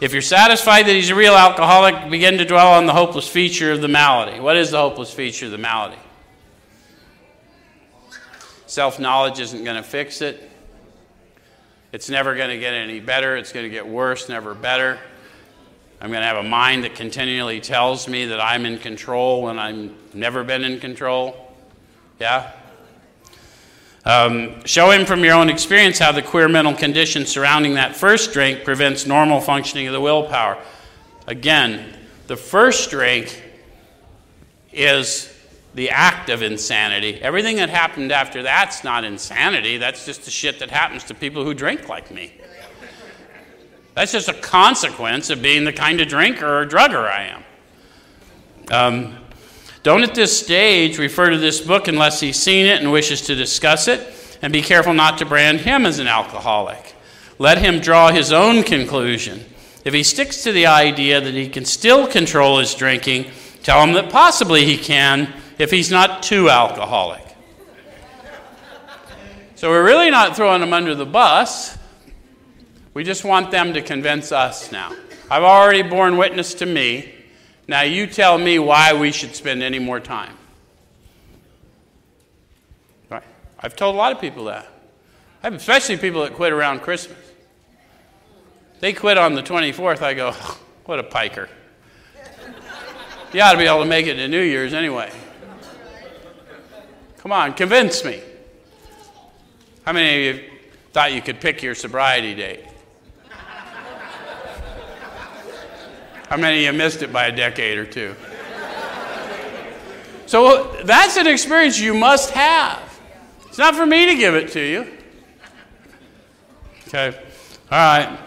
If you're satisfied that he's a real alcoholic, begin to dwell on the hopeless feature of the malady. What is the hopeless feature of the malady? Self knowledge isn't going to fix it. It's never going to get any better. It's going to get worse, never better. I'm going to have a mind that continually tells me that I'm in control when I've never been in control. Yeah? Um, show him from your own experience how the queer mental condition surrounding that first drink prevents normal functioning of the willpower. Again, the first drink is the act of insanity. Everything that happened after that's not insanity. That's just the shit that happens to people who drink like me. That's just a consequence of being the kind of drinker or drugger I am. Um, don't at this stage refer to this book unless he's seen it and wishes to discuss it, and be careful not to brand him as an alcoholic. Let him draw his own conclusion. If he sticks to the idea that he can still control his drinking, tell him that possibly he can if he's not too alcoholic. So we're really not throwing him under the bus. We just want them to convince us now. I've already borne witness to me. Now you tell me why we should spend any more time. Right? I've told a lot of people that. Especially people that quit around Christmas. They quit on the 24th. I go, what a piker. You ought to be able to make it to New Year's anyway. Come on, convince me. How many of you thought you could pick your sobriety date? How many of you missed it by a decade or two? So that's an experience you must have. It's not for me to give it to you. Okay. All right.